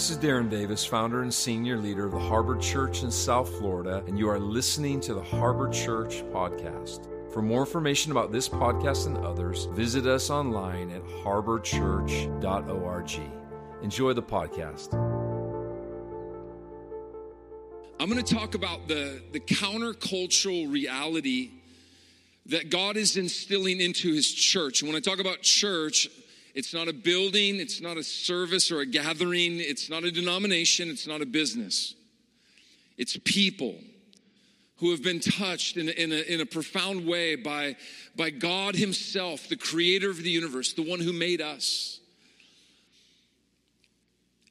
This is Darren Davis, founder and senior leader of the Harbor Church in South Florida, and you are listening to the Harbor Church Podcast. For more information about this podcast and others, visit us online at harborchurch.org. Enjoy the podcast. I'm going to talk about the, the countercultural reality that God is instilling into his church. And when I talk about church, it's not a building, it's not a service or a gathering, it's not a denomination, it's not a business. It's people who have been touched in a, in a, in a profound way by, by God Himself, the creator of the universe, the one who made us.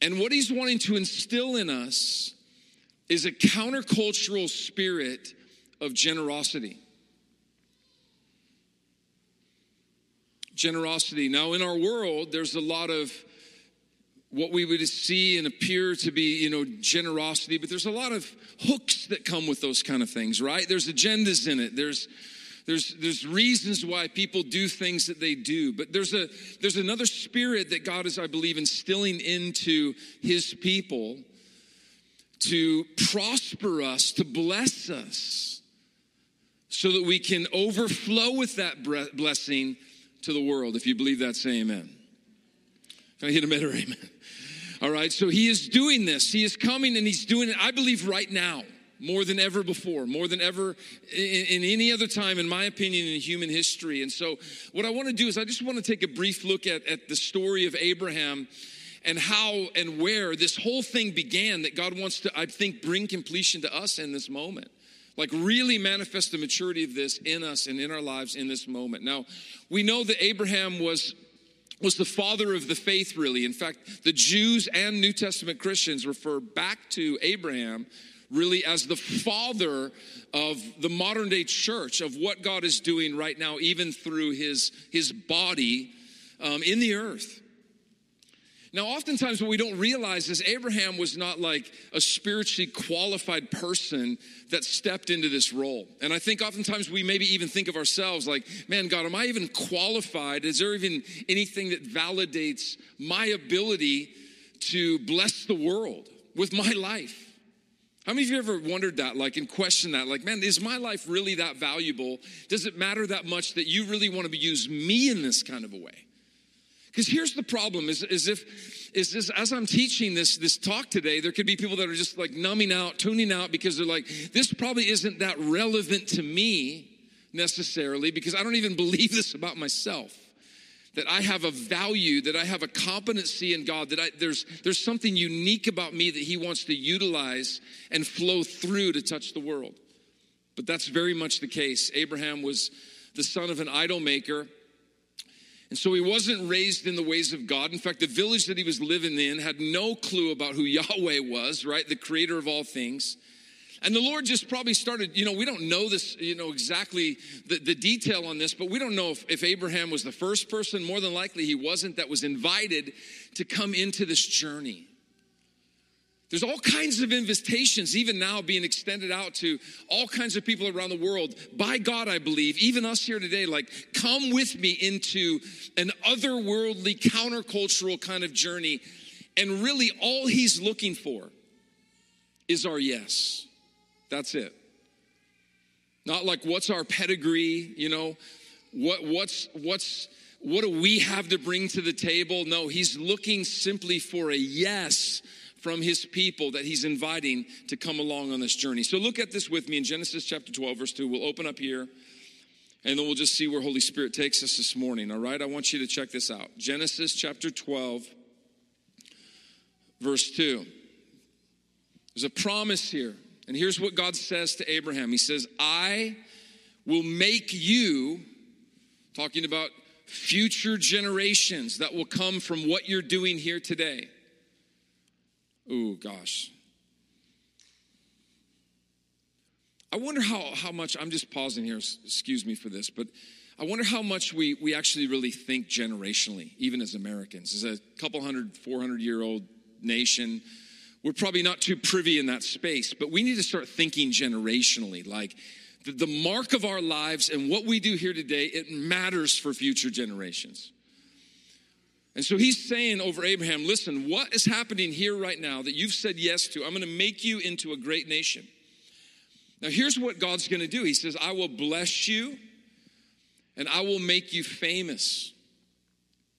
And what He's wanting to instill in us is a countercultural spirit of generosity. Generosity. Now, in our world, there's a lot of what we would see and appear to be, you know, generosity, but there's a lot of hooks that come with those kind of things, right? There's agendas in it. There's there's there's reasons why people do things that they do, but there's a there's another spirit that God is, I believe, instilling into his people to prosper us, to bless us, so that we can overflow with that blessing to the world. If you believe that, say amen. Can I hit a better amen? All right, so he is doing this. He is coming and he's doing it, I believe, right now, more than ever before, more than ever in, in, any other time, in my opinion, in human history. And so, what I want to do is, I just want to take a brief look at, at the story of Abraham and how and where this whole thing began that God wants to, I think, bring completion to us in this moment like really manifest the maturity of this in us and in our lives in this moment. Now, we know that Abraham was was the father of the faith really. In fact, the Jews and New Testament Christians refer back to Abraham really as the father of the modern day church of what God is doing right now even through his his body um, in the earth. Now, oftentimes, what we don't realize is Abraham was not like a spiritually qualified person that stepped into this role. And I think oftentimes we maybe even think of ourselves like, man, God, am I even qualified? Is there even anything that validates my ability to bless the world with my life? How many of you ever wondered that, like, and questioned that? Like, man, is my life really that valuable? Does it matter that much that you really want to use me in this kind of a way? Because here's the problem is, is if is this as I'm teaching this this talk today, there could be people that are just like numbing out, tuning out because they're like, this probably isn't that relevant to me necessarily, because I don't even believe this about myself. That I have a value, that I have a competency in God, that I, there's, there's something unique about me that He wants to utilize and flow through to touch the world. But that's very much the case. Abraham was the son of an idol maker and so he wasn't raised in the ways of God. In fact, the village that he was living in had no clue about who Yahweh was, right? The creator of all things. And the Lord just probably started, you know, we don't know this, you know, exactly the, the detail on this, but we don't know if, if Abraham was the first person, more than likely he wasn't, that was invited to come into this journey. There's all kinds of invitations, even now, being extended out to all kinds of people around the world. By God, I believe, even us here today, like, come with me into an otherworldly, countercultural kind of journey. And really, all He's looking for is our yes. That's it. Not like, what's our pedigree, you know? What, what's, what's, what do we have to bring to the table? No, He's looking simply for a yes from his people that he's inviting to come along on this journey. So look at this with me in Genesis chapter 12, verse 2. We'll open up here and then we'll just see where Holy Spirit takes us this morning. All right, I want you to check this out. Genesis chapter 12, verse 2. There's a promise here. And here's what God says to Abraham He says, I will make you, talking about future generations that will come from what you're doing here today. Oh, gosh. I wonder how, how much, I'm just pausing here, excuse me for this, but I wonder how much we, we actually really think generationally, even as Americans. As a couple hundred, 400 year old nation, we're probably not too privy in that space, but we need to start thinking generationally. Like the, the mark of our lives and what we do here today, it matters for future generations. And so he's saying over Abraham, listen, what is happening here right now that you've said yes to? I'm going to make you into a great nation. Now, here's what God's going to do He says, I will bless you and I will make you famous.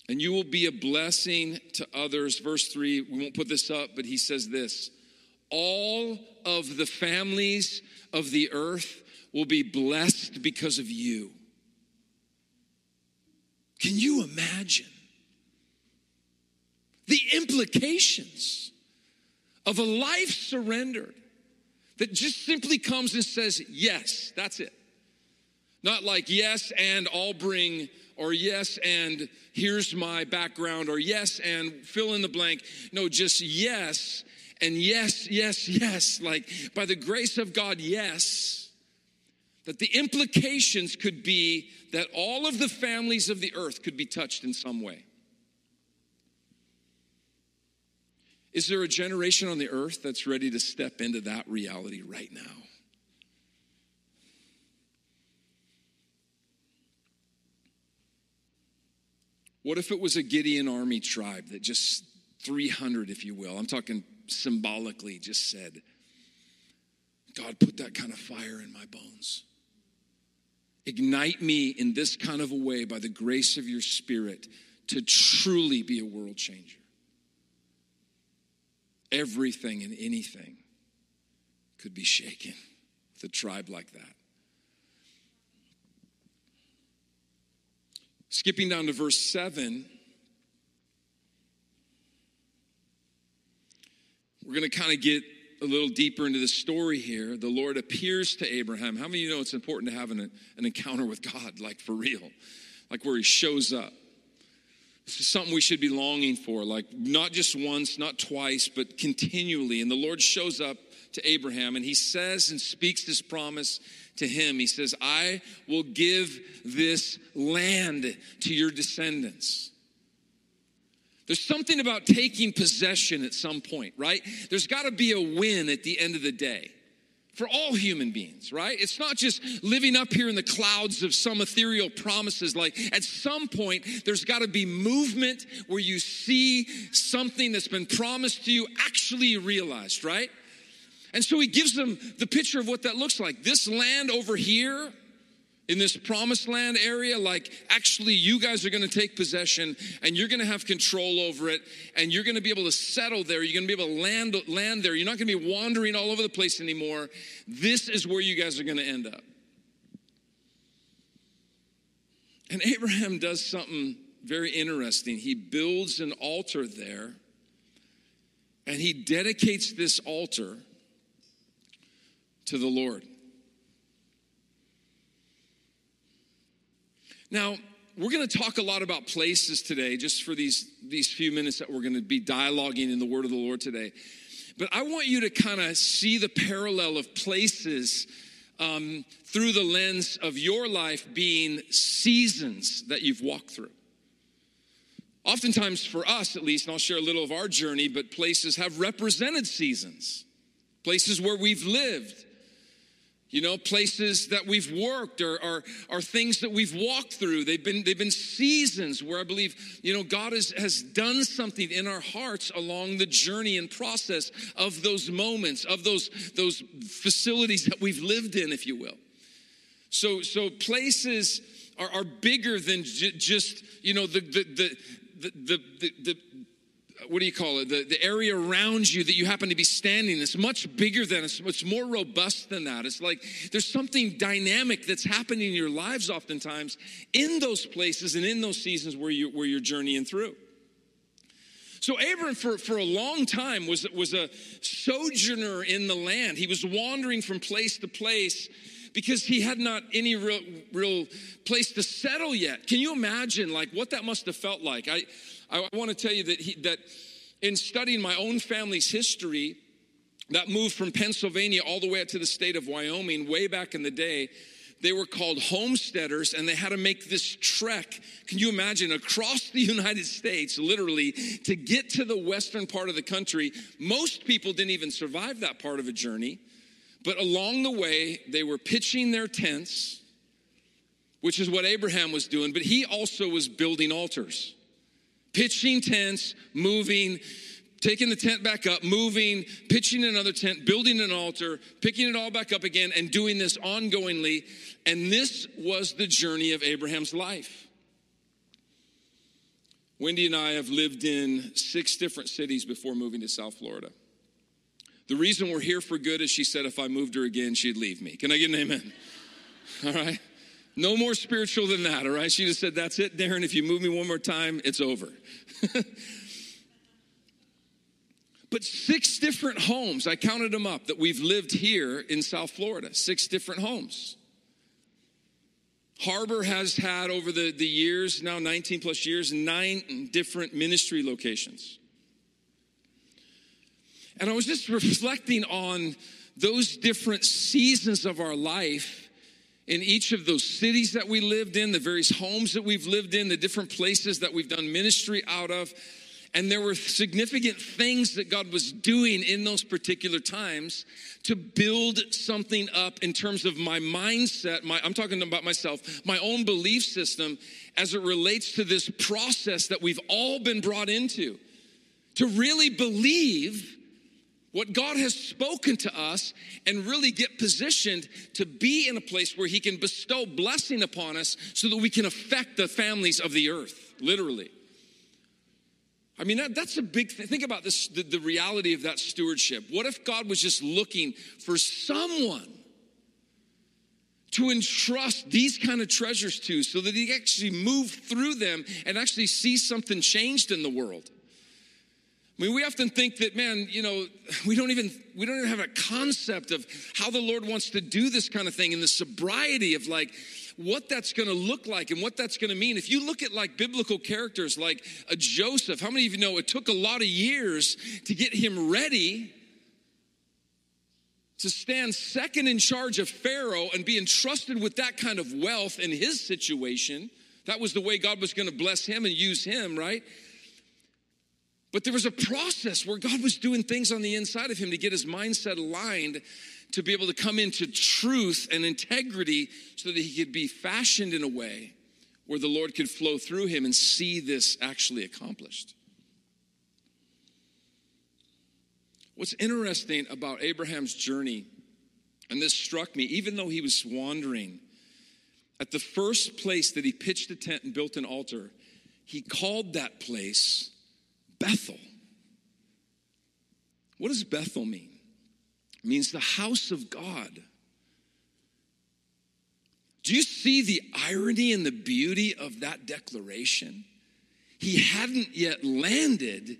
And you will be a blessing to others. Verse 3, we won't put this up, but he says this All of the families of the earth will be blessed because of you. Can you imagine the implications of a life surrendered that just simply comes and says, Yes, that's it? Not like, Yes, and I'll bring or yes and here's my background or yes and fill in the blank. No, just yes and yes, yes, yes. Like by the grace of God, yes. That the implications could be that all of the families of the earth could be touched in some way. Is there a generation on the earth that's ready to step into that reality right now? What if it was a Gideon army tribe that just 300, if you will, I'm talking symbolically, just said, God, put that kind of fire in my bones. Ignite me in this kind of a way by the grace of your spirit to truly be a world changer. Everything and anything could be shaken with a tribe like that. Skipping down to verse 7, we're going to kind of get a little deeper into the story here. The Lord appears to Abraham. How many of you know it's important to have an, an encounter with God, like for real? Like where he shows up. Something we should be longing for, like not just once, not twice, but continually. And the Lord shows up to Abraham and he says and speaks this promise to him. He says, I will give this land to your descendants. There's something about taking possession at some point, right? There's got to be a win at the end of the day for all human beings, right? It's not just living up here in the clouds of some ethereal promises. Like at some point, there's got to be movement where you see something that's been promised to you actually realized, right? And so he gives them the picture of what that looks like. This land over here, in this promised land area, like actually you guys are gonna take possession and you're gonna have control over it and you're gonna be able to settle there. You're gonna be able to land, land there. You're not gonna be wandering all over the place anymore. This is where you guys are gonna end up. And Abraham does something very interesting. He builds an altar there and he dedicates this altar to the Lord. Now, we're going to talk a lot about places today, just for these, these few minutes that we're going to be dialoguing in the Word of the Lord today. But I want you to kind of see the parallel of places um, through the lens of your life being seasons that you've walked through. Oftentimes, for us at least, and I'll share a little of our journey, but places have represented seasons, places where we've lived you know, places that we've worked or, or, or, things that we've walked through. They've been, they've been seasons where I believe, you know, God has, has done something in our hearts along the journey and process of those moments, of those, those facilities that we've lived in, if you will. So, so places are, are bigger than j- just, you know, the, the, the, the, the, the what do you call it? The, the area around you that you happen to be standing is much bigger than it's, it's more robust than that. It's like there's something dynamic that's happening in your lives oftentimes in those places and in those seasons where you where you're journeying through. So Abram for, for a long time was, was a sojourner in the land. He was wandering from place to place because he had not any real, real place to settle yet. Can you imagine like what that must have felt like? I I want to tell you that, he, that in studying my own family's history, that moved from Pennsylvania all the way up to the state of Wyoming way back in the day, they were called homesteaders and they had to make this trek can you imagine across the united states literally to get to the western part of the country. Most people didn't even survive that part of a journey but along the way they were pitching their tents which is what abraham was doing but he also was building altars pitching tents, moving, taking the tent back up, moving, pitching another tent, building an altar, picking it all back up again, and doing this ongoingly. And this was the journey of Abraham's life. Wendy and I have lived in six different cities before moving to South Florida. The reason we're here for good is she said if I moved her again, she'd leave me. Can I get an amen? All right? No more spiritual than that, all right? She just said, That's it, Darren. If you move me one more time, it's over. but six different homes, I counted them up, that we've lived here in South Florida. Six different homes. Harbor has had over the, the years, now 19 plus years, nine different ministry locations. And I was just reflecting on those different seasons of our life in each of those cities that we lived in, the various homes that we've lived in, the different places that we've done ministry out of. And there were significant things that God was doing in those particular times to build something up in terms of my mindset. My, I'm talking about myself, my own belief system as it relates to this process that we've all been brought into. To really believe what God has spoken to us and really get positioned to be in a place where He can bestow blessing upon us so that we can affect the families of the earth, literally. I mean, that, that's a big thing. Think about this the, the reality of that stewardship. What if God was just looking for someone to entrust these kind of treasures to so that He actually move through them and actually see something changed in the world? I mean, we often think that, man, you know, we don't even we don't even have a concept of how the Lord wants to do this kind of thing and the sobriety of like what that's going to look like and what that's going to mean. If you look at like biblical characters like a Joseph, how many of you know it took a lot of years to get him ready to stand second in charge of Pharaoh and be entrusted with that kind of wealth in his situation? That was the way God was going to bless him and use him, right? But there was a process where God was doing things on the inside of him to get his mindset aligned to be able to come into truth and integrity so that he could be fashioned in a way where the Lord could flow through him and see this actually accomplished. What's interesting about Abraham's journey, and this struck me, even though he was wandering, at the first place that he pitched a tent and built an altar, he called that place Bethel. What does Bethel mean? It means the house of God. Do you see the irony and the beauty of that declaration? He hadn't yet landed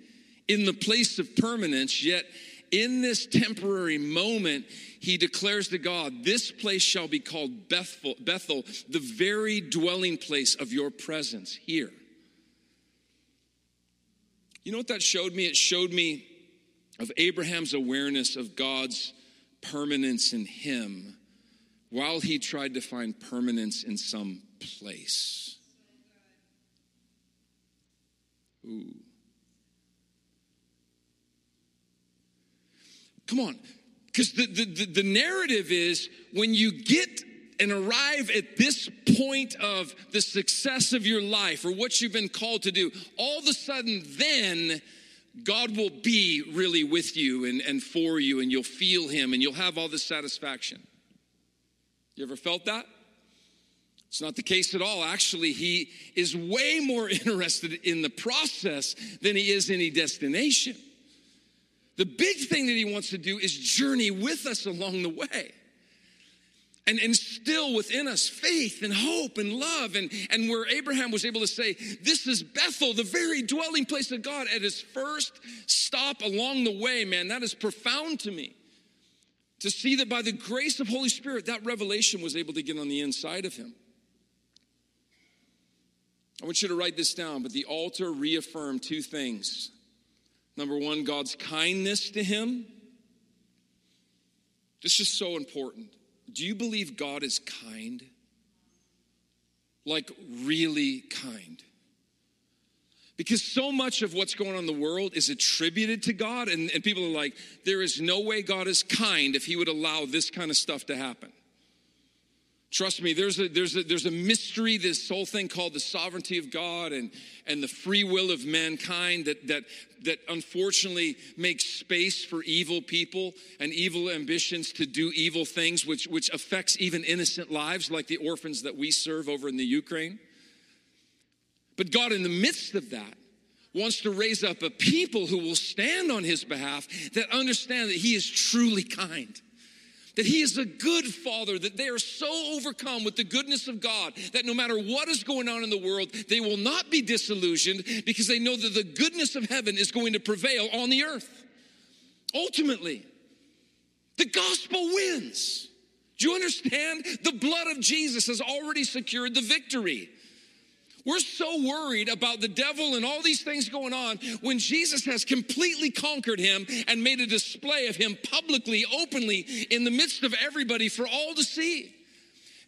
in the place of permanence, yet in this temporary moment, he declares to God, This place shall be called Bethel, Bethel, the very dwelling place of your presence here. You know what that showed me? It showed me of Abraham's awareness of God's permanence in him while he tried to find permanence in some place. Ooh. Come on. Because the, the, the, narrative is when you get and arrive at this point of the success of your life or what you've been called to do, all of a sudden, then God will be really with you and, and for you, and you'll feel Him and you'll have all this satisfaction. You ever felt that? It's not the case at all. Actually, He is way more interested in the process than He is any destination. The big thing that He wants to do is journey with us along the way and instill within us faith and hope and love. And, and where Abraham was able to say, This is Bethel, the very dwelling place of God, at his first stop along the way, man, that is profound to me. To see that by the grace of Holy Spirit, that revelation was able to get on the inside of him. I want you to write this down, but the altar reaffirmed two things. Number one, God's kindness to him. This is so important. Do you believe God is kind? Like, really kind? Because so much of what's going on in the world is attributed to God, and, and people are like, there is no way God is kind if He would allow this kind of stuff to happen. Trust me, there's a, there's, a, there's a mystery, this whole thing called the sovereignty of God and, and the free will of mankind that, that, that unfortunately makes space for evil people and evil ambitions to do evil things, which, which affects even innocent lives like the orphans that we serve over in the Ukraine. But God, in the midst of that, wants to raise up a people who will stand on his behalf that understand that he is truly kind that he is a good father, that they are so overcome with the goodness of God that no matter what is going on in the world, they will not be disillusioned because they know that the goodness of heaven is going to prevail on the earth. Ultimately, the gospel wins. Do you understand? The blood of Jesus has already secured the victory. We're so worried about the devil and all these things going on when Jesus has completely conquered him and made a display of him publicly, openly, in the midst of everybody for all to see.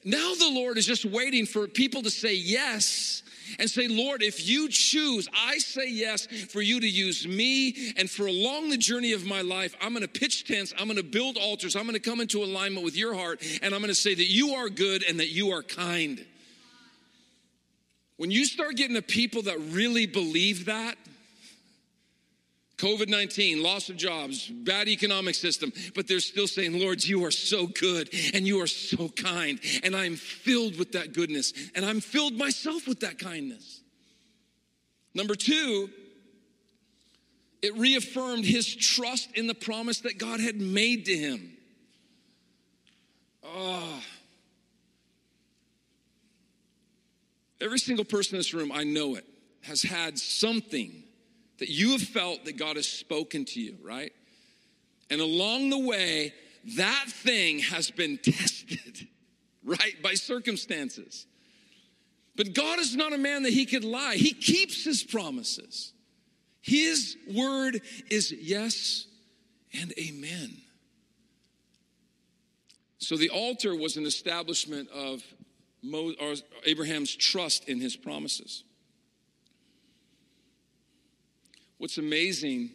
Now the Lord is just waiting for people to say yes and say, Lord, if you choose, I say yes for you to use me. And for along the journey of my life, I'm going to pitch tents, I'm going to build altars, I'm going to come into alignment with your heart, and I'm going to say that you are good and that you are kind. When you start getting the people that really believe that, COVID 19, loss of jobs, bad economic system, but they're still saying, Lord, you are so good and you are so kind, and I'm filled with that goodness, and I'm filled myself with that kindness. Number two, it reaffirmed his trust in the promise that God had made to him. Oh, Every single person in this room, I know it, has had something that you have felt that God has spoken to you, right? And along the way, that thing has been tested, right, by circumstances. But God is not a man that he could lie. He keeps his promises. His word is yes and amen. So the altar was an establishment of Abraham's trust in his promises. What's amazing,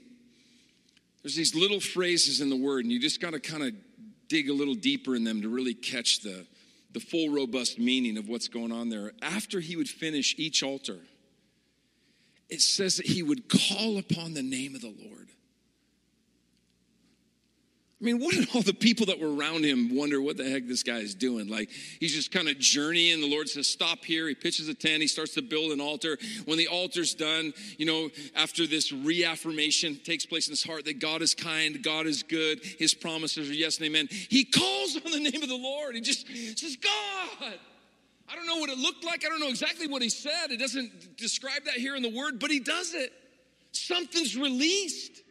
there's these little phrases in the word, and you just got to kind of dig a little deeper in them to really catch the, the full, robust meaning of what's going on there. After he would finish each altar, it says that he would call upon the name of the Lord. I mean, what did all the people that were around him wonder what the heck this guy is doing? Like, he's just kind of journeying. The Lord says, Stop here. He pitches a tent. He starts to build an altar. When the altar's done, you know, after this reaffirmation takes place in his heart that God is kind, God is good, his promises are yes and amen, he calls on the name of the Lord. He just says, God. I don't know what it looked like. I don't know exactly what he said. It doesn't describe that here in the word, but he does it. Something's released.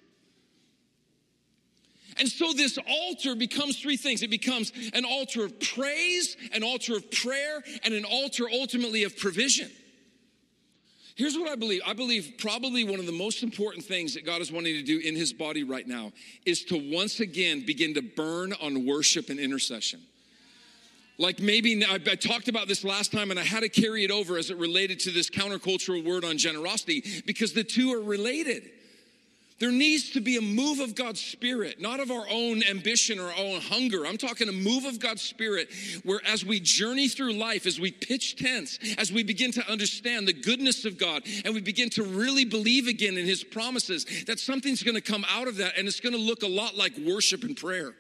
And so this altar becomes three things it becomes an altar of praise, an altar of prayer, and an altar ultimately of provision. Here's what I believe I believe probably one of the most important things that God is wanting to do in his body right now is to once again begin to burn on worship and intercession. Like maybe I, talked about this last time and I had to carry it over as it related to this countercultural word on generosity because the two are related. There needs to be a move of God's Spirit, not of our own ambition or our own hunger. I'm talking a move of God's Spirit where, as we journey through life, as we pitch tents, as we begin to understand the goodness of God, and we begin to really believe again in His promises, that something's gonna come out of that and it's gonna look a lot like worship and prayer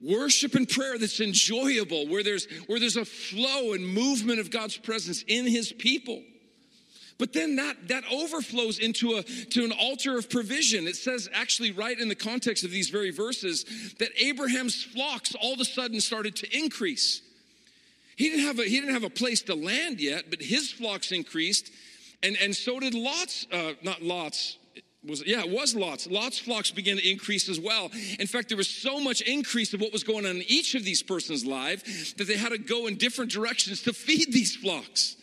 worship and prayer that's enjoyable where there's where there's a flow and movement of god's presence in his people but then that, that overflows into a, to an altar of provision. It says, actually, right in the context of these very verses, that Abraham's flocks all of a sudden started to increase. He didn't have a, he didn't have a place to land yet, but his flocks increased, and, and so did Lot's, uh, not Lot's, was yeah, it was Lot's. Lot's flocks began to increase as well. In fact, there was so much increase of what was going on in each of these persons' life that they had to go in different directions to feed these flocks.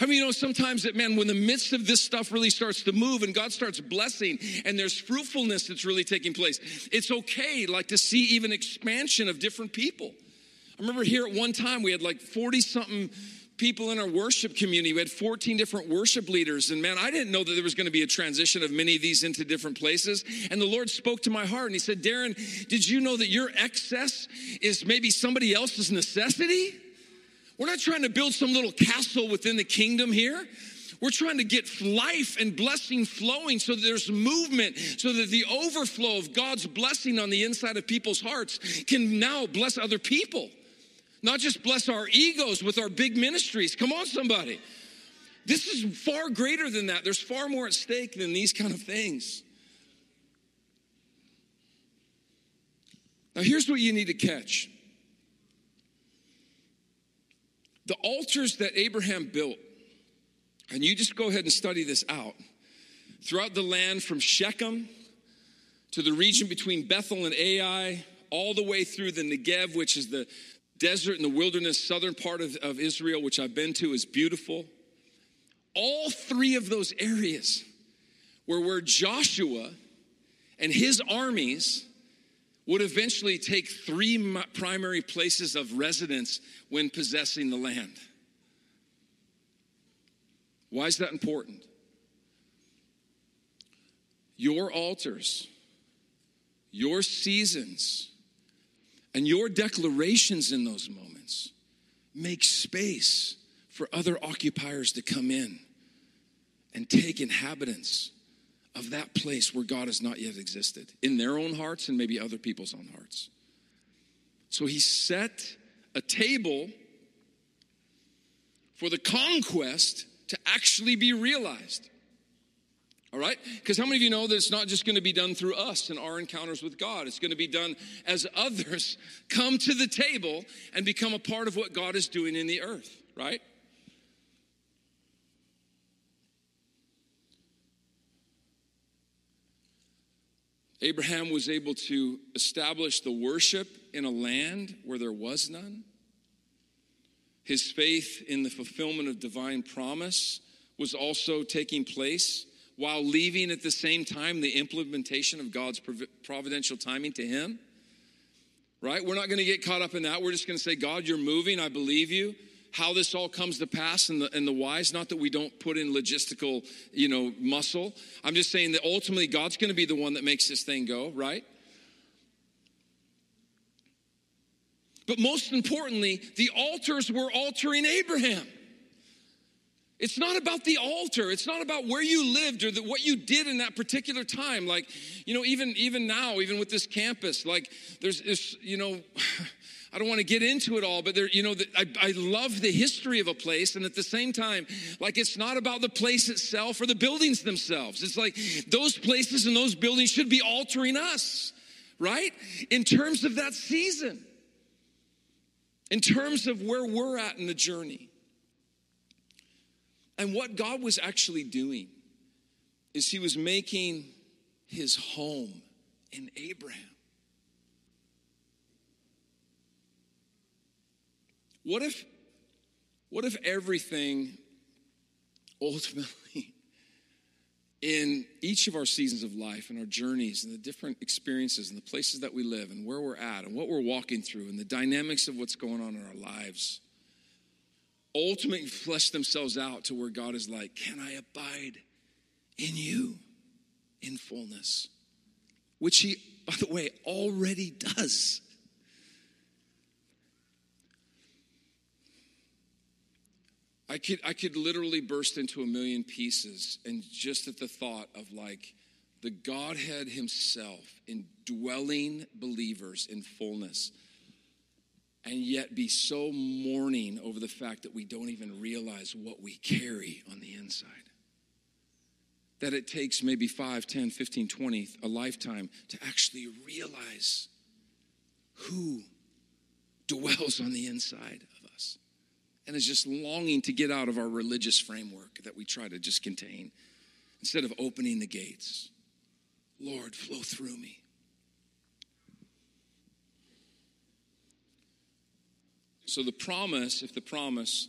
I mean, you know, sometimes that, man, when the midst of this stuff really starts to move and God starts blessing and there's fruitfulness that's really taking place, it's okay, like, to see even expansion of different people. I remember here at one time we had like 40 something people in our worship community. We had 14 different worship leaders. And man, I didn't know that there was going to be a transition of many of these into different places. And the Lord spoke to my heart and He said, Darren, did you know that your excess is maybe somebody else's necessity? We're not trying to build some little castle within the kingdom here. We're trying to get life and blessing flowing so that there's movement, so that the overflow of God's blessing on the inside of people's hearts can now bless other people. Not just bless our egos with our big ministries. Come on, somebody. This is far greater than that. There's far more at stake than these kind of things. Now, here's what you need to catch the altars that Abraham built, and you just go ahead and study this out throughout the land from Shechem to the region between Bethel and Ai, all the way through the Negev, which is the desert and the wilderness, southern part of, of Israel, which I've been to, is beautiful. All three of those areas were where Joshua and his armies would eventually take three primary places of residence when possessing the land. Why is that important? Your altars, your seasons, and your declarations in those moments make space for other occupiers to come in and take inhabitants of that place where God has not yet existed in their own hearts and maybe other people's own hearts. So he set a table for the conquest to actually be realized. All right? Because how many of you know that it's not just going to be done through us and our encounters with God? It's going to be done as others come to the table and become a part of what God is doing in the earth, right? Abraham was able to establish the worship in a land where there was none. His faith in the fulfillment of divine promise was also taking place while leaving at the same time the implementation of God's providential timing to him. Right? We're not going to get caught up in that. We're just going to say, God, you're moving. I believe you. How this all comes to pass and the, and the whys, not that we don't put in logistical, you know, muscle. I'm just saying that ultimately God's going to be the one that makes this thing go, right? But most importantly, the altars were altering Abraham. It's not about the altar. It's not about where you lived or the, what you did in that particular time. Like, you know, even even now, even with this campus, like there's this, you know, I don't want to get into it all, but there, you know, the, I, I love the history of a place, and at the same time, like it's not about the place itself or the buildings themselves. It's like those places and those buildings should be altering us, right? In terms of that season, in terms of where we're at in the journey. And what God was actually doing is He was making His home in Abraham. What if, what if everything ultimately in each of our seasons of life and our journeys and the different experiences and the places that we live and where we're at and what we're walking through and the dynamics of what's going on in our lives ultimately flesh themselves out to where God is like, Can I abide in you in fullness? Which He, by the way, already does. I could, I could literally burst into a million pieces, and just at the thought of like the Godhead Himself indwelling believers in fullness and yet be so mourning over the fact that we don't even realize what we carry on the inside. That it takes maybe 5, 10, 15, 20, a lifetime to actually realize who dwells on the inside and is just longing to get out of our religious framework that we try to just contain instead of opening the gates. Lord, flow through me. So the promise, if the promise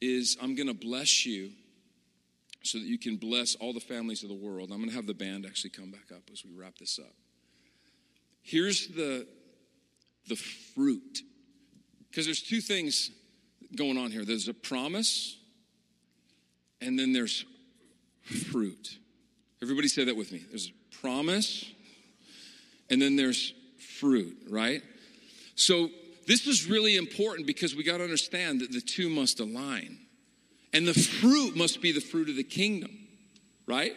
is, I'm going to bless you so that you can bless all the families of the world. I'm going to have the band actually come back up as we wrap this up. Here's the, the fruit Because there's two things going on here there's a promise, and then there's fruit. Everybody say that with me. There's a promise, and then there's fruit, right? So this is really important because we got to understand that the two must align. And the fruit must be the fruit of the kingdom, right?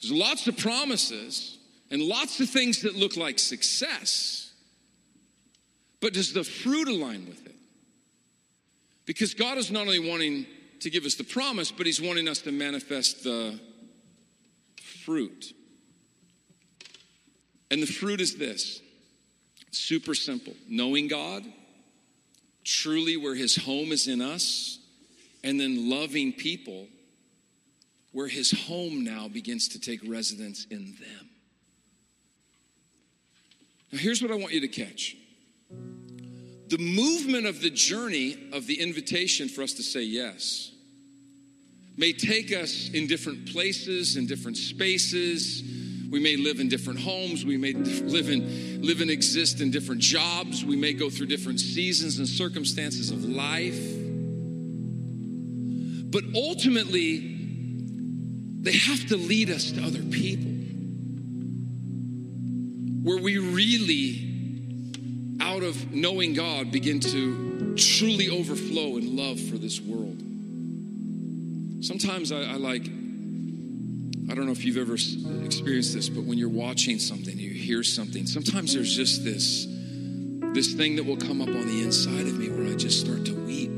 There's lots of promises and lots of things that look like success. But does the fruit align with it? Because God is not only wanting to give us the promise, but He's wanting us to manifest the fruit. And the fruit is this super simple knowing God, truly where His home is in us, and then loving people where His home now begins to take residence in them. Now, here's what I want you to catch the movement of the journey of the invitation for us to say yes may take us in different places, in different spaces. We may live in different homes. We may live and live and exist in different jobs. We may go through different seasons and circumstances of life. But ultimately, they have to lead us to other people where we really out of knowing God, begin to truly overflow in love for this world. Sometimes I, I like, I don't know if you've ever experienced this, but when you're watching something, you hear something, sometimes there's just this, this thing that will come up on the inside of me where I just start to weep.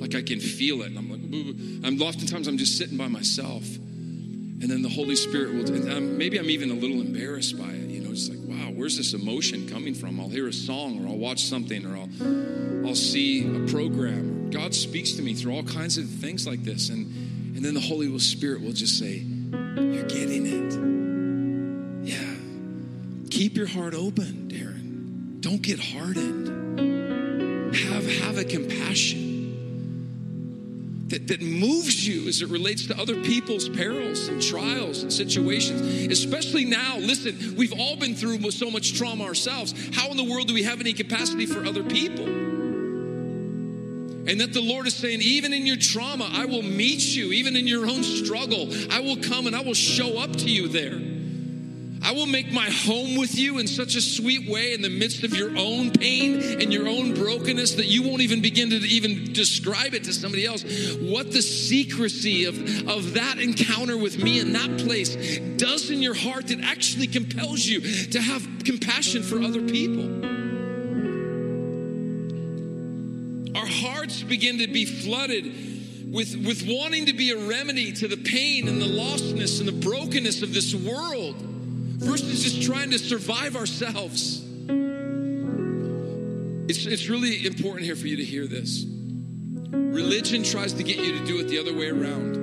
Like I can feel it. And I'm like, I'm oftentimes I'm just sitting by myself. And then the Holy Spirit will, and I'm, maybe I'm even a little embarrassed by it. Wow, where's this emotion coming from? I'll hear a song or I'll watch something or I'll, I'll see a program. God speaks to me through all kinds of things like this. And, and then the Holy Spirit will just say, You're getting it. Yeah. Keep your heart open, Darren. Don't get hardened. Have, have a compassion that, that moves you as it relates to other people's perils and trials and situations. Especially now, listen, we've all been through so much trauma ourselves. How in the world do we have any capacity for other people? And that the Lord is saying, even in your trauma, I will meet you. Even in your own struggle, I will come and I will show up to you there. I will make my home with you in such a sweet way in the midst of your own pain and your own brokenness that you won't even begin to even describe it to somebody else. What the secrecy of, of that encounter with me in that place does in your heart that actually compels you to have compassion for other people. Our hearts begin to be flooded with, with wanting to be a remedy to the pain and the lostness and the brokenness of this world versus just trying to survive ourselves. It's, it's really important here for you to hear this. Religion tries to get you to do it the other way around.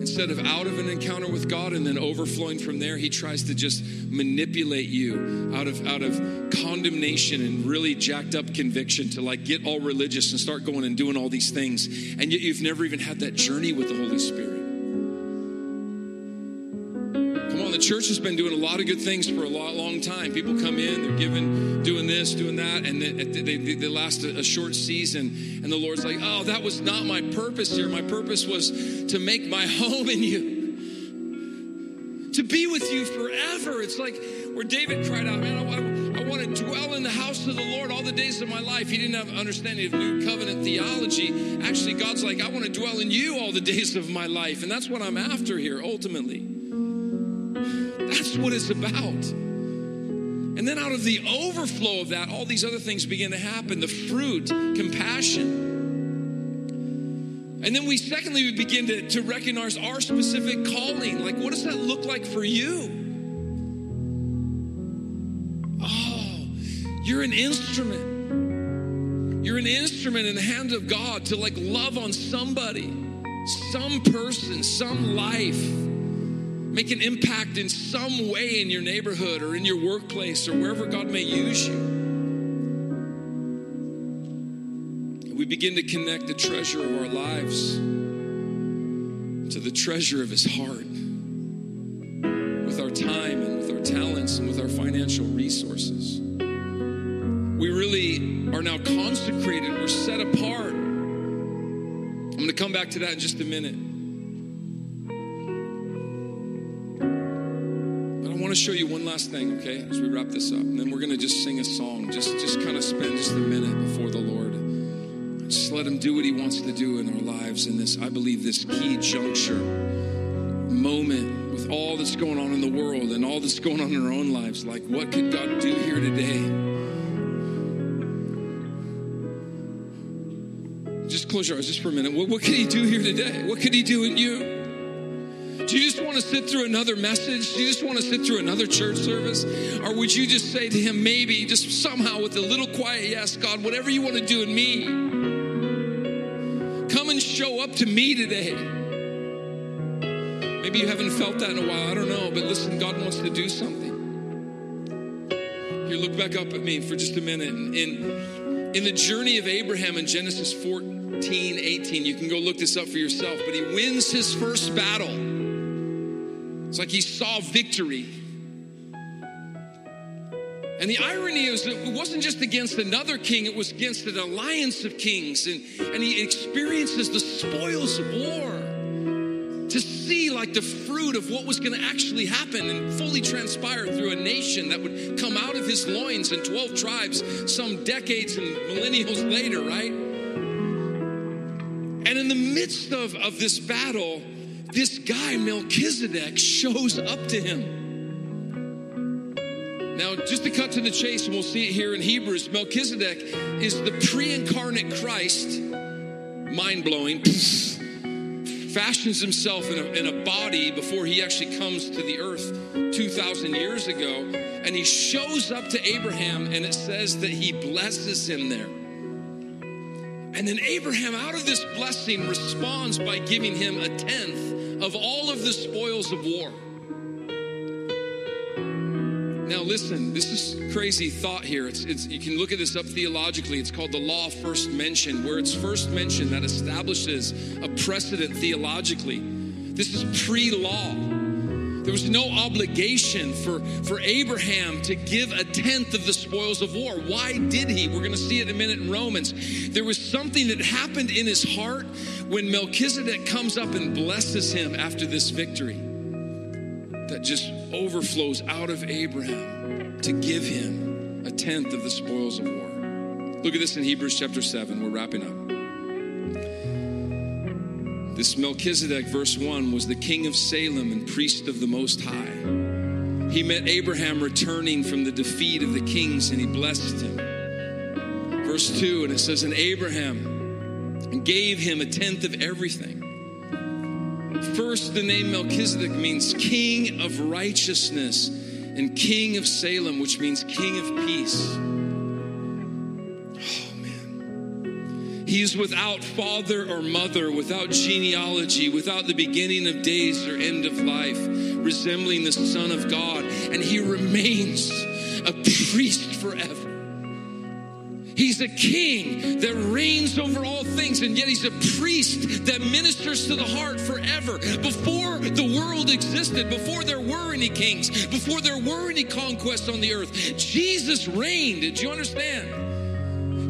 Instead of out of an encounter with God and then overflowing from there, he tries to just manipulate you out of out of condemnation and really jacked up conviction to like get all religious and start going and doing all these things. And yet you've never even had that journey with the Holy Spirit. Church has been doing a lot of good things for a lot, long time. People come in, they're giving, doing this, doing that, and they, they, they, they last a, a short season. And the Lord's like, oh, that was not my purpose here. My purpose was to make my home in you, to be with you forever. It's like where David cried out, man, I, I, want to dwell in the house of the Lord all the days of my life. He didn't have understanding of new covenant theology. Actually, God's like, I want to dwell in you all the days of my life. And that's what I'm after here, ultimately. That's what it's about. And then out of the overflow of that, all these other things begin to happen the fruit, compassion. And then we, secondly, we begin to, to recognize our specific calling. Like, what does that look like for you? Oh, you're an instrument. You're an instrument in the hand of God to like love on somebody, some person, some life make an impact in some way in your neighborhood or in your workplace or wherever God may use you. We begin to connect the treasure of our lives to the treasure of His heart with our time and with our talents and with our financial resources. We really are now consecrated, we're set apart. I'm going to come back to that in just a minute. To show you one last thing, okay, as we wrap this up. And then we're going to just sing a song. Just, just kind of spend just a minute before the Lord. Just let Him do what He wants to do in our lives in this, I believe, this key juncture, moment with all that's going on in the world and all that's going on in our own lives. Like, what could God do here today? Just close your eyes just for a minute. What, what could He do here today? What could He do in you? Do you just want to sit through another message? Do you just want to sit through another church service? Or would you just say to Him, maybe, just somehow with a little quiet yes, God, whatever you want to do in me, come and show up to me today? Maybe you haven't felt that in a while. I don't know. But listen, God wants to do something. Here, look back up at me for just a minute. In, in the journey of Abraham in Genesis 14, 18, you can go look this up for yourself, but he wins his first battle. It's like he saw victory. And the irony is that it wasn't just against another king, it was against an alliance of kings. And, and he experiences the spoils of war to see like the fruit of what was going to actually happen and fully transpire through a nation that would come out of his loins in 12 tribes some decades and millennials later, right? And in the midst of, of this battle, this guy, Melchizedek, shows up to him. Now, just to cut to the chase, and we'll see it here in Hebrews, Melchizedek is the pre incarnate Christ, mind blowing, fashions himself in a, in a body before he actually comes to the earth 2,000 years ago. And he shows up to Abraham, and it says that he blesses him there. And then Abraham, out of this blessing, responds by giving him a tenth of all of the spoils of war. Now, listen, this is crazy thought here. It's, it's, you can look at this up theologically. It's called the law first mention, where it's first mentioned that establishes a precedent theologically. This is pre law. There was no obligation for, for Abraham to give a tenth of the spoils of war. Why did he? We're going to see it in a minute in Romans. There was something that happened in his heart when Melchizedek comes up and blesses him after this victory that just overflows out of Abraham to give him a tenth of the spoils of war. Look at this in Hebrews chapter 7. We're wrapping up. This Melchizedek, verse 1, was the king of Salem and priest of the Most High. He met Abraham returning from the defeat of the kings and he blessed him. Verse 2, and it says, And Abraham gave him a tenth of everything. First, the name Melchizedek means king of righteousness and king of Salem, which means king of peace. He is without father or mother, without genealogy, without the beginning of days or end of life, resembling the Son of God, and he remains a priest forever. He's a king that reigns over all things, and yet he's a priest that ministers to the heart forever. Before the world existed, before there were any kings, before there were any conquests on the earth, Jesus reigned. Did you understand?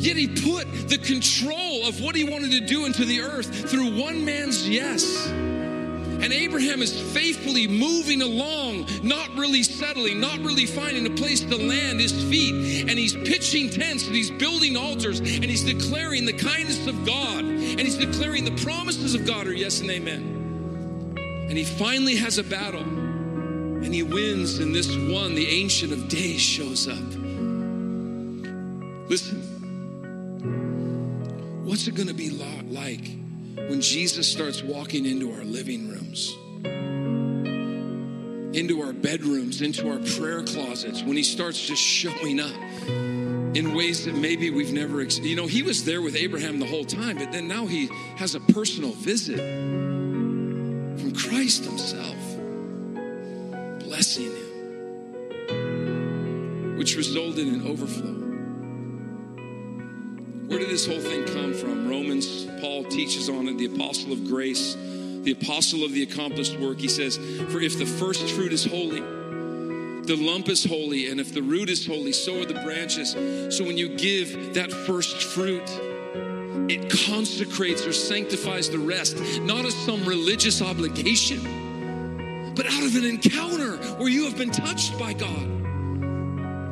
Yet he put the control of what he wanted to do into the earth through one man's yes. And Abraham is faithfully moving along, not really settling, not really finding a place to land his feet. And he's pitching tents and he's building altars and he's declaring the kindness of God and he's declaring the promises of God are yes and amen. And he finally has a battle and he wins, and this one, the Ancient of Days, shows up. Listen, what's it going to be like when Jesus starts walking into our living rooms, into our bedrooms, into our prayer closets, when he starts just showing up in ways that maybe we've never, you know, he was there with Abraham the whole time, but then now he has a personal visit from Christ himself, blessing him, which resulted in overflow. Where did this whole thing come from? Romans, Paul teaches on it, the apostle of grace, the apostle of the accomplished work. He says, For if the first fruit is holy, The lump is holy, and if the root is holy, so are the branches. So when you give that first fruit, it consecrates or sanctifies the rest, not as some religious obligation, but out of an encounter where you have been touched by God.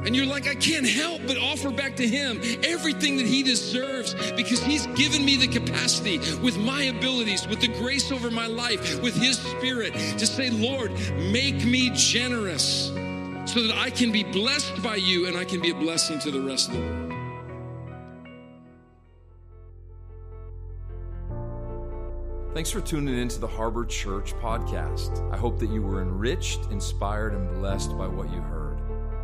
And you're like, I can't help but offer back to Him everything that He deserves because He's given me the capacity with my abilities, with the grace over my life, with His Spirit to say, Lord, make me generous so that I can be blessed by you and I can be a blessing to the rest of the world. Thanks for tuning in to the Harbor Church podcast. I hope that you were enriched, inspired, and blessed by what you heard.